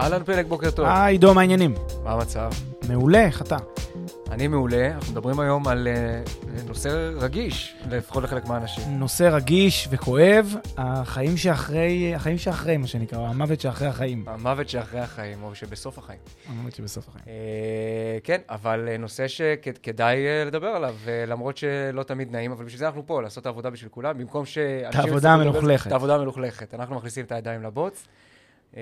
אהלן פלג, בוקר טוב. היי, עידו, מה העניינים? מה המצב? מעולה, איך אתה? אני מעולה, אנחנו מדברים היום על אה, נושא רגיש, לפחות לחלק מהאנשים. נושא רגיש וכואב, החיים שאחרי, החיים שאחרי, מה שנקרא, או המוות שאחרי החיים. המוות שאחרי החיים, או שבסוף החיים. המוות שבסוף החיים. Uh, כן, אבל uh, נושא שכדאי uh, לדבר עליו, uh, למרות שלא תמיד נעים, אבל בשביל זה אנחנו פה, לעשות את העבודה בשביל כולם, במקום ש... את העבודה המלוכלכת. את העבודה המלוכלכת. אנחנו מכניסים את הידיים לבוץ. Uh,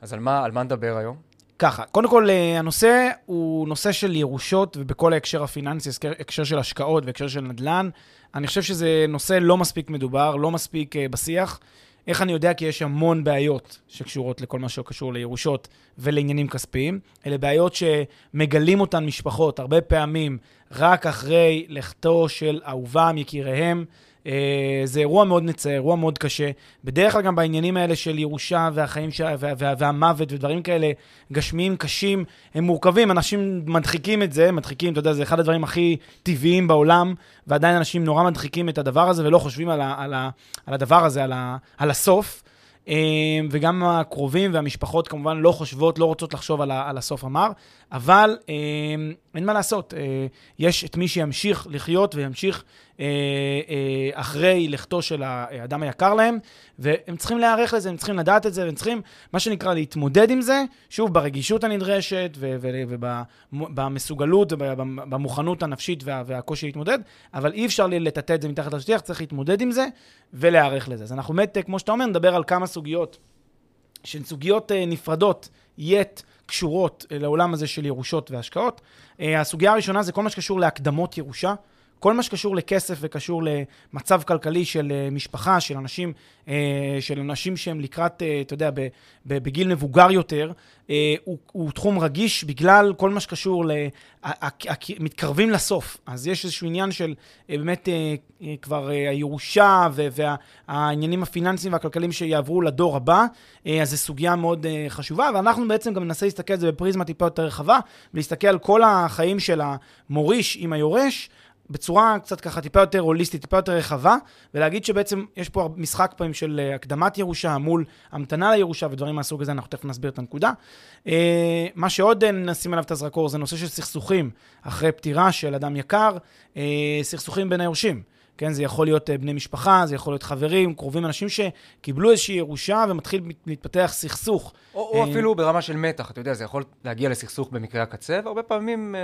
אז על מה, על מה נדבר היום? ככה, קודם כל, אה, הנושא הוא נושא של ירושות, ובכל ההקשר הפיננסי, הקשר של השקעות והקשר של נדל"ן. אני חושב שזה נושא לא מספיק מדובר, לא מספיק uh, בשיח. איך אני יודע? כי יש המון בעיות שקשורות לכל מה שקשור לירושות ולעניינים כספיים. אלה בעיות שמגלים אותן משפחות הרבה פעמים רק אחרי לכתו של אהובם, יקיריהם. אה, זה אירוע מאוד נצא, אירוע מאוד קשה. בדרך כלל גם בעניינים האלה של ירושה והחיים ש... וה... וה... והמוות ודברים כאלה גשמיים, קשים, הם מורכבים. אנשים מדחיקים את זה, מדחיקים, אתה יודע, זה אחד הדברים הכי טבעיים בעולם, ועדיין אנשים נורא מדחיקים את הדבר הזה ולא חושבים על, ה... על, ה... על הדבר הזה, על, ה... על הסוף. אה, וגם הקרובים והמשפחות כמובן לא חושבות, לא רוצות לחשוב על, ה, על הסוף המר, אבל אה, אין מה לעשות, אה, יש את מי שימשיך לחיות וימשיך אחרי לכתו של האדם היקר להם, והם צריכים להיערך לזה, הם צריכים לדעת את זה, והם צריכים, מה שנקרא, להתמודד עם זה, שוב, ברגישות הנדרשת ובמסוגלות ובמוכנות הנפשית וה, והקושי להתמודד, אבל אי אפשר לטאטא את זה מתחת לשטיח, צריך להתמודד עם זה ולהיערך לזה. אז אנחנו באמת, כמו שאתה אומר, נדבר על כמה סוגיות, שהן סוגיות נפרדות, יט, קשורות לעולם הזה של ירושות והשקעות. הסוגיה הראשונה זה כל מה שקשור להקדמות ירושה. כל מה שקשור לכסף וקשור למצב כלכלי של אה, משפחה, של אנשים, אה, של אנשים שהם לקראת, אה, אתה יודע, בגיל מבוגר יותר, הוא, הוא תחום רגיש בגלל כל מה שקשור ל... מתקרבים לסוף. אז יש איזשהו עניין של באמת כבר הירושה והעניינים הפיננסיים והכלכליים שיעברו לדור הבא, אז זו סוגיה מאוד חשובה, ואנחנו בעצם גם ננסה להסתכל על זה בפריזמה טיפה יותר רחבה, ולהסתכל על כל החיים של המוריש עם היורש. בצורה קצת ככה טיפה יותר הוליסטית, טיפה יותר רחבה, ולהגיד שבעצם יש פה משחק פעמים של אה, הקדמת ירושה מול המתנה לירושה ודברים מהסוג הזה, אנחנו תכף נסביר את הנקודה. אה, מה שעוד אה, נשים עליו את הזרקור זה נושא של סכסוכים אחרי פטירה של אדם יקר, סכסוכים בין היורשים. כן, זה יכול להיות בני משפחה, זה יכול להיות חברים, קרובים, אנשים שקיבלו איזושהי ירושה ומתחיל להתפתח סכסוך. או, או אפילו ברמה של מתח, אתה יודע, זה יכול להגיע לסכסוך במקרה הקצה, והרבה פעמים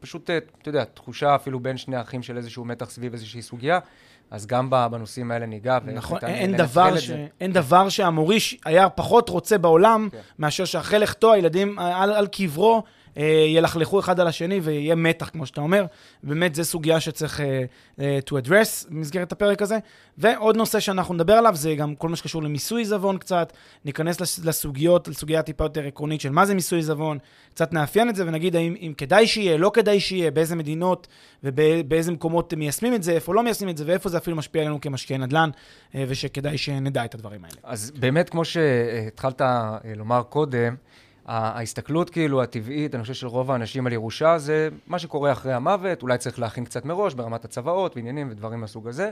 פשוט, אתה יודע, תחושה אפילו בין שני אחים של איזשהו מתח סביב איזושהי סוגיה. אז גם בנושאים האלה ניגע. נכון, אין דבר, ש... אין דבר שהמוריש היה פחות רוצה בעולם, כן. מאשר שאחרי לכתו הילדים על, על קברו אה, ילכלכו אחד על השני ויהיה מתח, כמו שאתה אומר. באמת, זו סוגיה שצריך uh, uh, to address במסגרת הפרק הזה. ועוד נושא שאנחנו נדבר עליו, זה גם כל מה שקשור למיסוי עיזבון קצת. ניכנס לסוגיות, לסוגיה טיפה יותר עקרונית של מה זה מיסוי עיזבון, קצת נאפיין את זה ונגיד האם אם כדאי שיהיה, לא כדאי שיהיה, באיזה מדינות ובאיזה מקומות מיישמים את זה, איפה לא מיישמים את זה, ואיפה זה אפילו משפיע עלינו כמשקיעי נדל"ן, ושכדאי שנדע את הדברים האלה. אז באמת, כמו שהתחלת לומר קודם, ההסתכלות כאילו הטבעית, אני חושב של רוב האנשים על ירושה, זה מה שקורה אחרי המוות, אולי צריך להכין קצת מראש ברמת הצוואות ועניינים ודברים מהסוג הזה.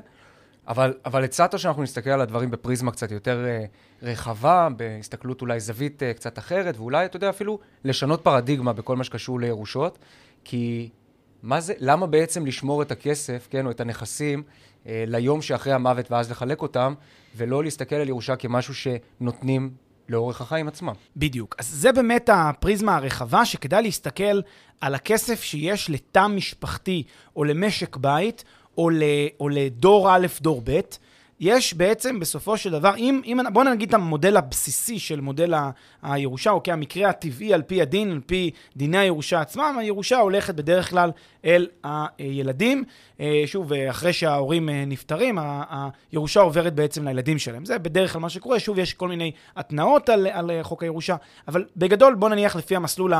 אבל, אבל הצעת שאנחנו נסתכל על הדברים בפריזמה קצת יותר uh, רחבה, בהסתכלות אולי זווית uh, קצת אחרת, ואולי, אתה יודע, אפילו לשנות פרדיגמה בכל מה שקשור לירושות, כי מה זה, למה בעצם לשמור את הכסף, כן, או את הנכסים, uh, ליום שאחרי המוות ואז לחלק אותם, ולא להסתכל על ירושה כמשהו שנותנים לאורך החיים עצמם. בדיוק. אז זה באמת הפריזמה הרחבה, שכדאי להסתכל על הכסף שיש לתא משפחתי, או למשק בית, או, ל, או לדור א', דור ב', יש בעצם בסופו של דבר, אם, אם בואו נגיד את המודל הבסיסי של מודל ה, הירושה, אוקיי, המקרה הטבעי על פי הדין, על פי דיני הירושה עצמם, הירושה הולכת בדרך כלל אל הילדים. אה, שוב, אחרי שההורים אה, נפטרים, הירושה עוברת בעצם לילדים שלהם. זה בדרך כלל מה שקורה. שוב, יש כל מיני התנאות על, על חוק הירושה, אבל בגדול, בואו נניח לפי המסלול,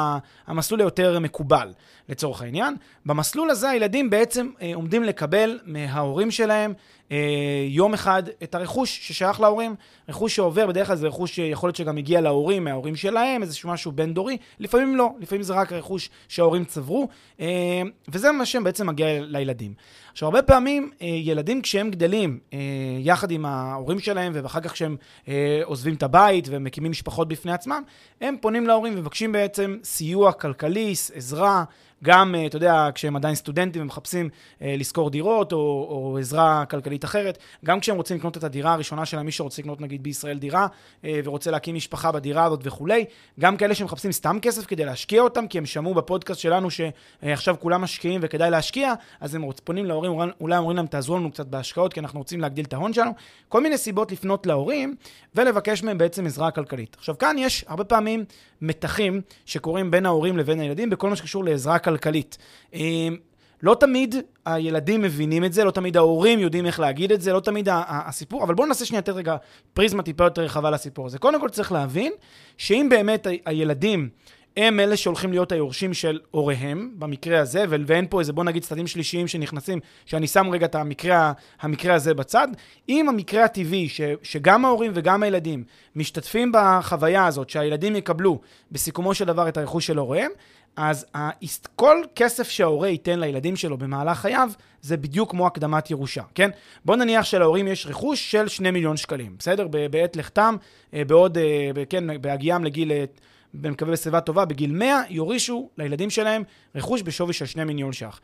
המסלול היותר מקובל, לצורך העניין. במסלול הזה הילדים בעצם אה, עומדים לקבל מההורים שלהם אה, יום אחד את הרכוש ששייך להורים. רכוש שעובר, בדרך כלל זה רכוש שיכול להיות שגם הגיע להורים, מההורים שלהם, איזשהו משהו בין-דורי. לפעמים לא, לפעמים זה רק רכוש שההורים צברו, אה, וזה מה שבעצם מגיע לילדים. עכשיו, הרבה פעמים אה, ילדים כשהם גדלים אה, יחד עם ההורים שלהם, ואחר כך כשהם אה, עוזבים את הבית ומקימים משפחות בפני עצמם, הם פונים להורים ומבקשים בעצם סיוע כלכלי, עזרה. גם, אה, אתה יודע, כשהם עדיין סטודנטים ומחפשים אה, לשכור דירות או, או עזרה כלכלית אחרת, גם כשהם רוצים לקנות את הדירה הראשונה שלהם, מי שרוצה לקנות נגיד בישראל דירה אה, ורוצה להקים משפחה בדירה הזאת וכולי, גם כאלה שמחפשים סתם כסף כדי להשקיע אותם, כי הם שמעו בפודקאסט שלנו שעכשיו כולם משקיעים וכדאי להשקיע, אז הם פונים להורים, אולי אומרים להם, תעזרו לנו קצת בהשקעות, כי אנחנו רוצים להגדיל את ההון שלנו. כל מיני סיבות לפנות להורים ולבקש מהם בעצם עזרה כלכלית. עכשיו, כאן יש הרבה פעמים מתחים שקורים בין ההורים לבין הילדים בכל מה שקשור לעזרה כלכלית. אמ, לא תמיד הילדים מבינים את זה, לא תמיד ההורים יודעים איך להגיד את זה, לא תמיד הסיפור, אבל בואו ננסה שנייה לתת רגע פריזמה טיפה יותר רחבה לסיפור הזה. קודם כל צריך להבין שאם באמת הילדים הם אלה שהולכים להיות היורשים של הוריהם, במקרה הזה, ואין פה איזה, בוא נגיד, צדדים שלישיים שנכנסים, שאני שם רגע את המקרה, המקרה הזה בצד. אם המקרה הטבעי, ש, שגם ההורים וגם הילדים משתתפים בחוויה הזאת, שהילדים יקבלו בסיכומו של דבר את הרכוש של הוריהם, אז כל כסף שההורה ייתן לילדים שלו במהלך חייו, זה בדיוק כמו הקדמת ירושה, כן? בוא נניח שלהורים יש רכוש של 2 מיליון שקלים, בסדר? בעת לכתם, אה, בעוד, אה, כן, בהגיעם לגיל... אה, מקווה בסביבה טובה, בגיל 100 יורישו לילדים שלהם רכוש בשווי של 2 מיליון ש"ח.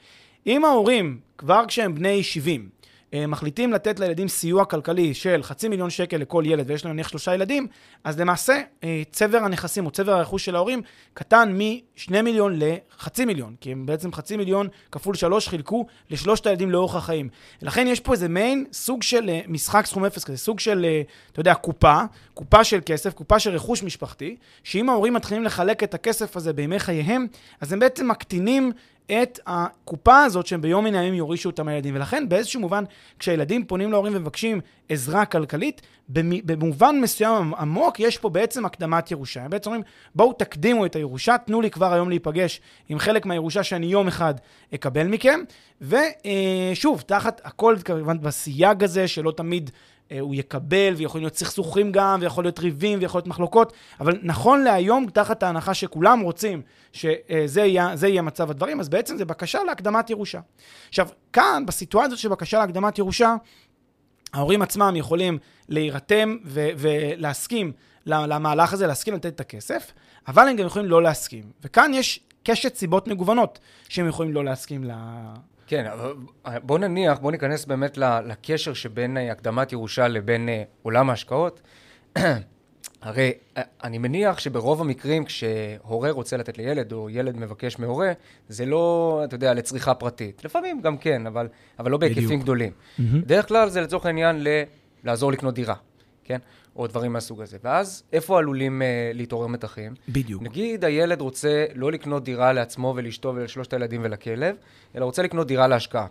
אם ההורים, כבר כשהם בני 70, אה, מחליטים לתת לילדים סיוע כלכלי של חצי מיליון שקל לכל ילד, ויש להם נניח שלושה ילדים, אז למעשה אה, צבר הנכסים או צבר הרכוש של ההורים קטן מ-2 מיליון לחצי מיליון, כי הם בעצם חצי מיליון כפול שלוש חילקו לשלושת הילדים לאורך החיים. לכן יש פה איזה מעין סוג של אה, משחק סכום אפס כזה, סוג של, אתה יודע, קופה, קופה של כסף, קופה של רכוש משפחתי, שאם ההורים מתחילים לחלק את הכסף הזה בימי חייהם, אז הם בעצם מקטינים את הקופה הזאת שהם ביום מן הימים יורישו אותם הילדים. ולכן באיזשהו מובן, כשהילדים פונים להורים ומבקשים עזרה כלכלית, במובן מסוים עמוק, יש פה בעצם הקדמת ירושה. הם בעצם אומרים, בואו תקדימו את הירושה, תנו לי כבר היום להיפגש עם חלק מהירושה שאני יום אחד אקבל מכם. ושוב, תחת הכל כמובן בסייג הזה, שלא תמיד אה, הוא יקבל, ויכולים להיות סכסוכים גם, ויכול להיות ריבים, ויכול להיות מחלוקות, אבל נכון להיום, תחת ההנחה שכולם רוצים שזה יהיה, יהיה מצב הדברים, אז בעצם זה בקשה להקדמת ירושה. עכשיו, כאן, בסיטואציה של בקשה להקדמת ירושה, ההורים עצמם יכולים להירתם ו- ולהסכים למהלך הזה, להסכים לתת את הכסף, אבל הם גם יכולים לא להסכים. וכאן יש קשת סיבות מגוונות שהם יכולים לא להסכים ל... כן, אבל בוא נניח, בוא ניכנס באמת לקשר שבין אה, הקדמת ירושה לבין אה, עולם ההשקעות. הרי אה, אני מניח שברוב המקרים כשהורה רוצה לתת לילד או ילד מבקש מהורה, זה לא, אתה יודע, לצריכה פרטית. לפעמים גם כן, אבל, אבל לא בהיקפים גדולים. Mm-hmm. בדרך כלל זה לצורך העניין ל... לעזור לקנות דירה, כן? או דברים מהסוג הזה. ואז איפה עלולים uh, להתעורר מתחים? בדיוק. נגיד הילד רוצה לא לקנות דירה לעצמו ולאשתו ולשלושת הילדים ולכלב, אלא רוצה לקנות דירה להשקעה.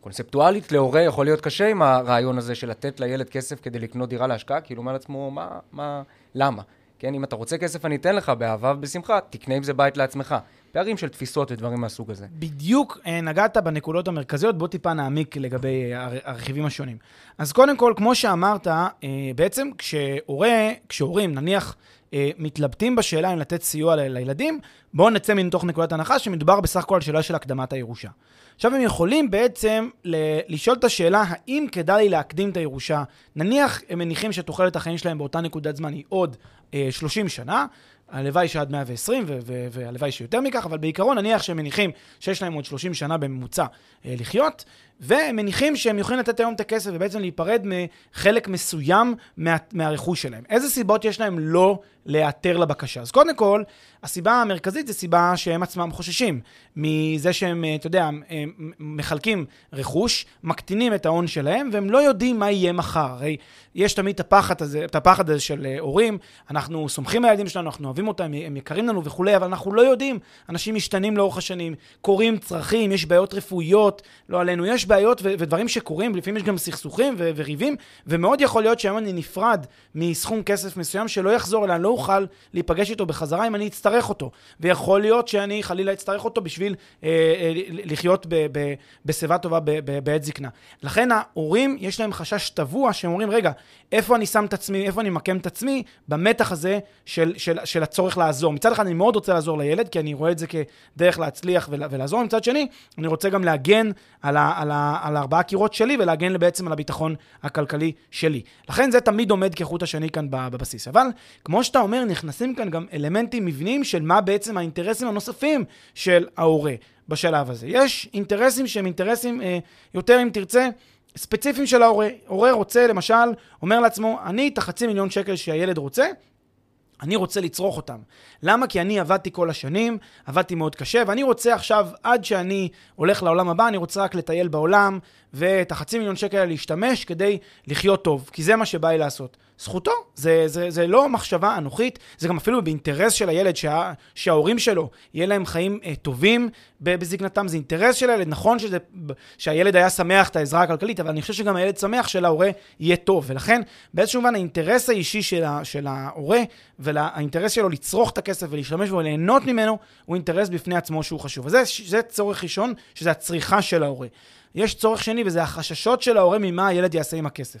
קונספטואלית להורה יכול להיות קשה עם הרעיון הזה של לתת לילד כסף כדי לקנות דירה להשקעה, כי הוא אומר לעצמו, מה, מה, למה? כן, אם אתה רוצה כסף אני אתן לך באהבה ובשמחה, תקנה עם זה בית לעצמך. פערים של תפיסות ודברים מהסוג הזה. בדיוק אה, נגעת בנקודות המרכזיות, בוא טיפה נעמיק לגבי אה, הרכיבים השונים. אז קודם כל, כמו שאמרת, אה, בעצם כשהורה, כשהורים, נניח, מתלבטים בשאלה אם לתת סיוע לילדים, בואו נצא מתוך נקודת הנחה שמדובר בסך הכל על שאלה של הקדמת הירושה. עכשיו הם יכולים בעצם לשאול את השאלה האם כדאי לי להקדים את הירושה. נניח הם מניחים שתוחלת החיים שלהם באותה נקודת זמן היא עוד אה, 30 שנה, הלוואי שעד 120 והלוואי שיותר מכך, אבל בעיקרון נניח שהם מניחים שיש להם עוד 30 שנה בממוצע אה, לחיות, והם מניחים שהם יכולים לתת היום את הכסף ובעצם להיפרד מחלק מסוים מה, מהרכוש שלהם. איזה סיבות יש להם לא להיעתר לבקשה. אז קודם כל, הסיבה המרכזית זה סיבה שהם עצמם חוששים מזה שהם, אתה יודע, מחלקים רכוש, מקטינים את ההון שלהם, והם לא יודעים מה יהיה מחר. הרי יש תמיד את הפחד הזה, את הפחד הזה של הורים, אנחנו סומכים על הילדים שלנו, אנחנו אוהבים אותם, הם יקרים לנו וכולי, אבל אנחנו לא יודעים. אנשים משתנים לאורך השנים, קורים צרכים, יש בעיות רפואיות, לא עלינו, יש בעיות ו- ודברים שקורים, לפעמים יש גם סכסוכים ו- וריבים, ומאוד יכול להיות שהיום אני נפרד מסכום כסף מסוים שלא יחזור אליי, אני לא אוכל להיפגש איתו בחזרה אם אני אצטרך אותו. ויכול להיות שאני חלילה אצטרך אותו בשביל אה, אה, לחיות ב- ב- בשיבה טובה ב- ב- בעת זקנה. לכן ההורים, יש להם חשש טבוע, שהם אומרים, רגע, איפה אני שם את עצמי, איפה אני ממקם את עצמי במתח הזה של, של, של הצורך לעזור. מצד אחד אני מאוד רוצה לעזור לילד, כי אני רואה את זה כדרך להצליח ולעזור, מצד שני, אני רוצה גם להגן על, ה, על, ה, על הארבעה קירות שלי ולהגן בעצם על הביטחון הכלכלי שלי. לכן זה תמיד עומד כחוט השני כאן בבסיס. אבל כמו שאתה אומר, נכנסים כאן גם אלמנטים מבניים של מה בעצם האינטרסים הנוספים של ההורה בשלב הזה. יש אינטרסים שהם אינטרסים אה, יותר, אם תרצה, ספציפיים של ההורה. הורה רוצה, למשל, אומר לעצמו, אני את החצי מיליון שקל שהילד רוצה, אני רוצה לצרוך אותם. למה? כי אני עבדתי כל השנים, עבדתי מאוד קשה, ואני רוצה עכשיו, עד שאני הולך לעולם הבא, אני רוצה רק לטייל בעולם, ואת החצי מיליון שקל להשתמש כדי לחיות טוב, כי זה מה שבא לי לעשות. זכותו, זה, זה, זה לא מחשבה אנוכית, זה גם אפילו באינטרס של הילד שה, שההורים שלו יהיה להם חיים אה, טובים בזקנתם, זה אינטרס של הילד, נכון שזה, שהילד היה שמח את העזרה הכלכלית, אבל אני חושב שגם הילד שמח שלהורה יהיה טוב, ולכן באיזשהו מובן האינטרס האישי של, ה, של ההורה והאינטרס שלו לצרוך את הכסף ולהשתמש בו וליהנות ממנו, הוא אינטרס בפני עצמו שהוא חשוב. וזה זה צורך ראשון, שזה הצריכה של ההורה. יש צורך שני, וזה החששות של ההורה ממה הילד יעשה עם הכסף.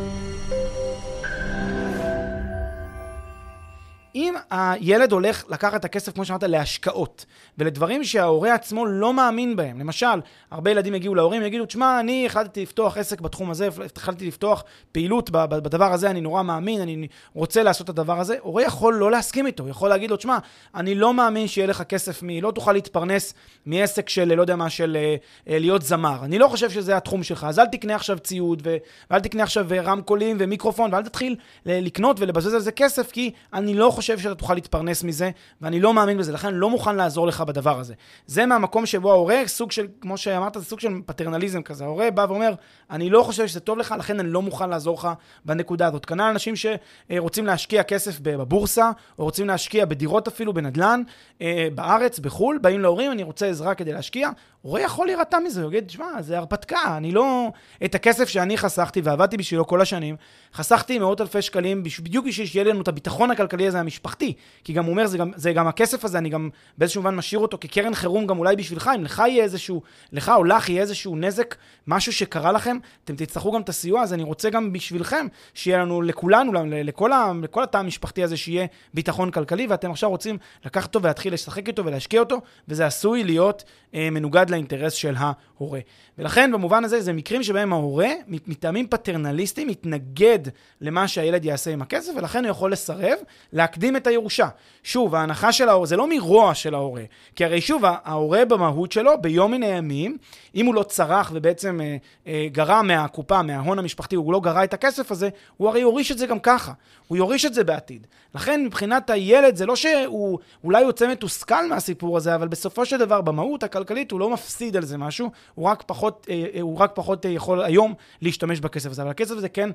אם הילד הולך לקחת את הכסף, כמו שאמרת, להשקעות, ולדברים שההורה עצמו לא מאמין בהם, למשל, הרבה ילדים יגיעו להורים ויגידו, תשמע, אני החלטתי לפתוח עסק בתחום הזה, החלטתי לפתוח פעילות בדבר הזה, אני נורא מאמין, אני רוצה לעשות את הדבר הזה, הורה יכול לא להסכים איתו, יכול להגיד לו, תשמע, אני לא מאמין שיהיה לך כסף, מ... לא תוכל להתפרנס מעסק של, לא יודע מה, של אה, אה, להיות זמר. אני לא חושב שזה התחום שלך, אז אל תקנה עכשיו ציוד, ו... ואל תקנה עכשיו רמקולים ומיקרופון, ואל תתחיל לקנות ולבזבז על זה כסף, כי אני לא חושב שאתה תוכל להתפרנס מזה, ואני לא מאמין בזה, לכן לא מוכן לעזור לך בדבר הזה. זה מהמקום שבו ההורה, סוג של, כמו שאמרת, זה סוג של פטרנליזם כזה. ההורה בא ואומר, אני לא חושב שזה טוב לך, לכן אני לא מוכן לעזור לך בנקודה הזאת. כנ"ל אנשים שרוצים להשקיע כסף בבורסה, או רוצים להשקיע בדירות אפילו, בנדל"ן, אה, בארץ, בחו"ל, באים להורים, אני רוצה עזרה כדי להשקיע. הורה יכול להירתע מזה, הוא יגיד, שמע, זה הרפתקה, אני לא... את הכסף שאני חסכתי ועבדתי בשבילו כל השנים, חסכתי מאות אלפי שקלים בדיוק בשביל שיהיה לנו את הביטחון הכלכלי הזה המשפחתי. כי גם הוא אומר, זה גם, זה גם הכסף הזה, אני גם באיזשהו מובן משאיר אותו כקרן חירום גם אולי בשבילך, אם לך יהיה איזשהו, לך או לך יהיה איזשהו נזק, משהו שקרה לכם, אתם תצטרכו גם את הסיוע, אז אני רוצה גם בשבילכם, שיהיה לנו, לכולנו, לכל, ה, לכל התא המשפחתי הזה, שיהיה ביטחון כלכלי, ואתם עכשיו רוצים לקחת אותו ולהתחיל לשחק איתו ולהשקיע אותו, וזה עשוי להיות אה, מנוגד לאינטרס של ההורה. ולכן במובן הזה זה מקרים שבהם ההורה, מטעמים פטרנליסטיים, מתנגד למה שהילד יעשה עם הכסף, ולכן הוא יכול לסרב להקדים את הירושה. שוב, ההנחה של ההורה, זה לא מרוע של ההורה, כי הרי שוב, ההורה במהות שלו, ביום מן הימים, אם הוא לא צרח ובעצם אה, אה, גרע מהקופה, מההון המשפחתי, הוא לא גרע את הכסף הזה, הוא הרי יוריש את זה גם ככה. הוא יוריש את זה בעתיד. לכן מבחינת הילד, זה לא שהוא אולי יוצא מתוסכל מהסיפור הזה, אבל בסופו של דבר, במהות הכלכלית, הוא לא מפסיד על זה משהו, הוא רק פחות, אה, אה הוא רק פחות אה, יכול היום להשתמש בכסף הזה. אבל הכסף הזה כן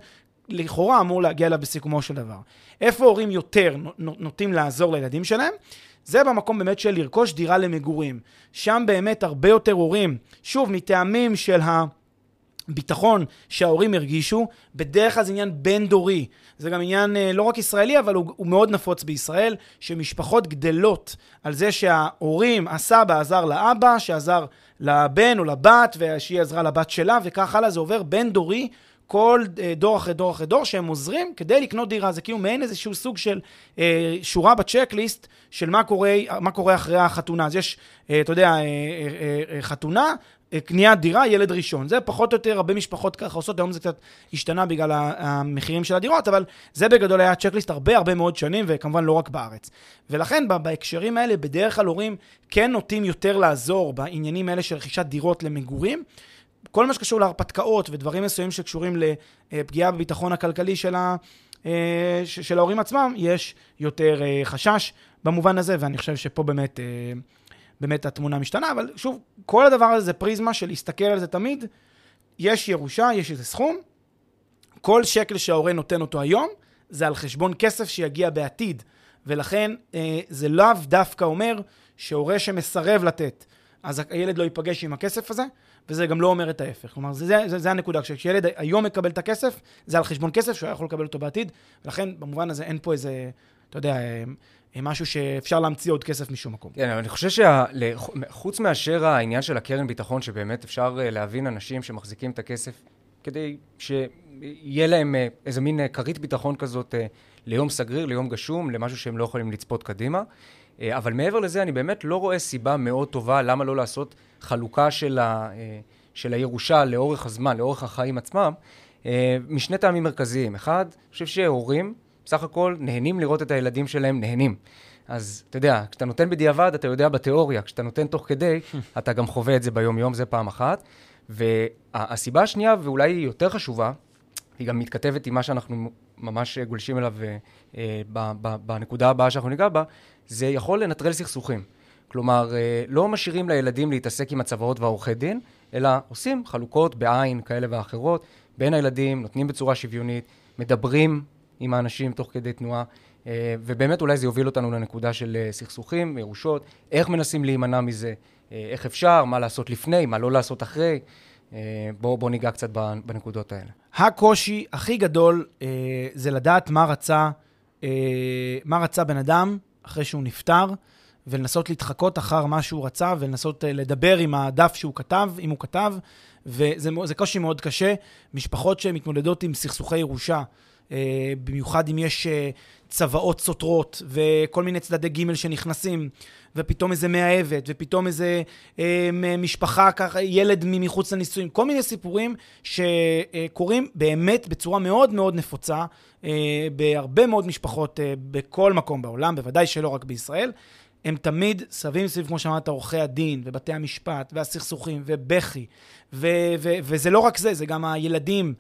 לכאורה אמור להגיע אליו בסיכומו של דבר. איפה הורים יותר נוטים לעזור לילדים שלהם? זה במקום באמת של לרכוש דירה למגורים. שם באמת הרבה יותר הורים, שוב, מטעמים של ה... ביטחון שההורים הרגישו, בדרך כלל זה עניין בין-דורי. זה גם עניין אה, לא רק ישראלי, אבל הוא, הוא מאוד נפוץ בישראל, שמשפחות גדלות על זה שההורים, הסבא עזר לאבא, שעזר לבן או לבת, ושהיא עזרה לבת שלה, וכך הלאה, זה עובר בין-דורי. כל אה, דור אחרי דור אחרי דור שהם עוזרים כדי לקנות דירה. זה כאילו מעין איזשהו סוג של אה, שורה בצ'קליסט של מה קורה, מה קורה אחרי החתונה. אז יש, אה, אתה יודע, אה, אה, אה, חתונה, אה, קניית דירה, ילד ראשון. זה פחות או יותר, הרבה משפחות ככה עושות, היום זה קצת השתנה בגלל המחירים של הדירות, אבל זה בגדול היה צ'קליסט הרבה הרבה מאוד שנים, וכמובן לא רק בארץ. ולכן בהקשרים האלה, בדרך כלל הורים כן נוטים יותר לעזור בעניינים האלה של רכישת דירות למגורים. כל מה שקשור להרפתקאות ודברים מסוימים שקשורים לפגיעה בביטחון הכלכלי של, ה, אה, של ההורים עצמם, יש יותר אה, חשש במובן הזה, ואני חושב שפה באמת... באמת התמונה משתנה, אבל שוב, כל הדבר הזה זה פריזמה של להסתכל על זה תמיד. יש ירושה, יש איזה סכום, כל שקל שההורה נותן אותו היום, זה על חשבון כסף שיגיע בעתיד. ולכן אה, זה לאו דווקא אומר שהורה שמסרב לתת, אז הילד לא ייפגש עם הכסף הזה, וזה גם לא אומר את ההפך. כלומר, זה, זה, זה, זה הנקודה. כשילד היום מקבל את הכסף, זה על חשבון כסף שהוא יכול לקבל אותו בעתיד, ולכן במובן הזה אין פה איזה, אתה יודע, אה, משהו שאפשר להמציא עוד כסף משום מקום. כן, אבל אני חושב שחוץ מאשר העניין של הקרן ביטחון, שבאמת אפשר אה, להבין אנשים שמחזיקים את הכסף כדי שיהיה להם אה, איזה מין כרית ביטחון כזאת ליום סגריר, ליום גשום, למשהו שהם לא יכולים לצפות קדימה. אבל מעבר לזה, אני באמת לא רואה סיבה מאוד טובה למה לא לעשות חלוקה של, ה, של הירושה לאורך הזמן, לאורך החיים עצמם, משני טעמים מרכזיים. אחד, אני חושב שהורים בסך הכל נהנים לראות את הילדים שלהם נהנים. אז אתה יודע, כשאתה נותן בדיעבד, אתה יודע בתיאוריה, כשאתה נותן תוך כדי, אתה גם חווה את זה ביום-יום, זה פעם אחת. והסיבה השנייה, ואולי היא יותר חשובה, היא גם מתכתבת עם מה שאנחנו ממש גולשים אליו אה, בנקודה הבאה שאנחנו ניגע בה, זה יכול לנטרל סכסוכים. כלומר, אה, לא משאירים לילדים להתעסק עם הצוואות והעורכי דין, אלא עושים חלוקות בעין כאלה ואחרות בין הילדים, נותנים בצורה שוויונית, מדברים עם האנשים תוך כדי תנועה, אה, ובאמת אולי זה יוביל אותנו לנקודה של אה, סכסוכים, ירושות, איך מנסים להימנע מזה, אה, איך אפשר, מה לעשות לפני, מה לא לעשות אחרי. בואו בוא ניגע קצת בנקודות האלה. הקושי הכי גדול זה לדעת מה רצה, מה רצה בן אדם אחרי שהוא נפטר, ולנסות להתחקות אחר מה שהוא רצה, ולנסות לדבר עם הדף שהוא כתב, אם הוא כתב, וזה קושי מאוד קשה. משפחות שמתמודדות עם סכסוכי ירושה, אה, במיוחד אם יש אה, צוואות סותרות וכל מיני צדדי ג' שנכנסים, ופתאום איזה מאהבת, ופתאום איזה אה, משפחה, ככה, ילד מחוץ לנישואים, כל מיני סיפורים שקורים באמת בצורה מאוד מאוד נפוצה בהרבה מאוד משפחות בכל מקום בעולם, בוודאי שלא רק בישראל. הם תמיד סביב סביב, כמו שאמרת, עורכי הדין, ובתי המשפט, והסכסוכים, ובכי. ו- ו- וזה לא רק זה, זה גם הילדים,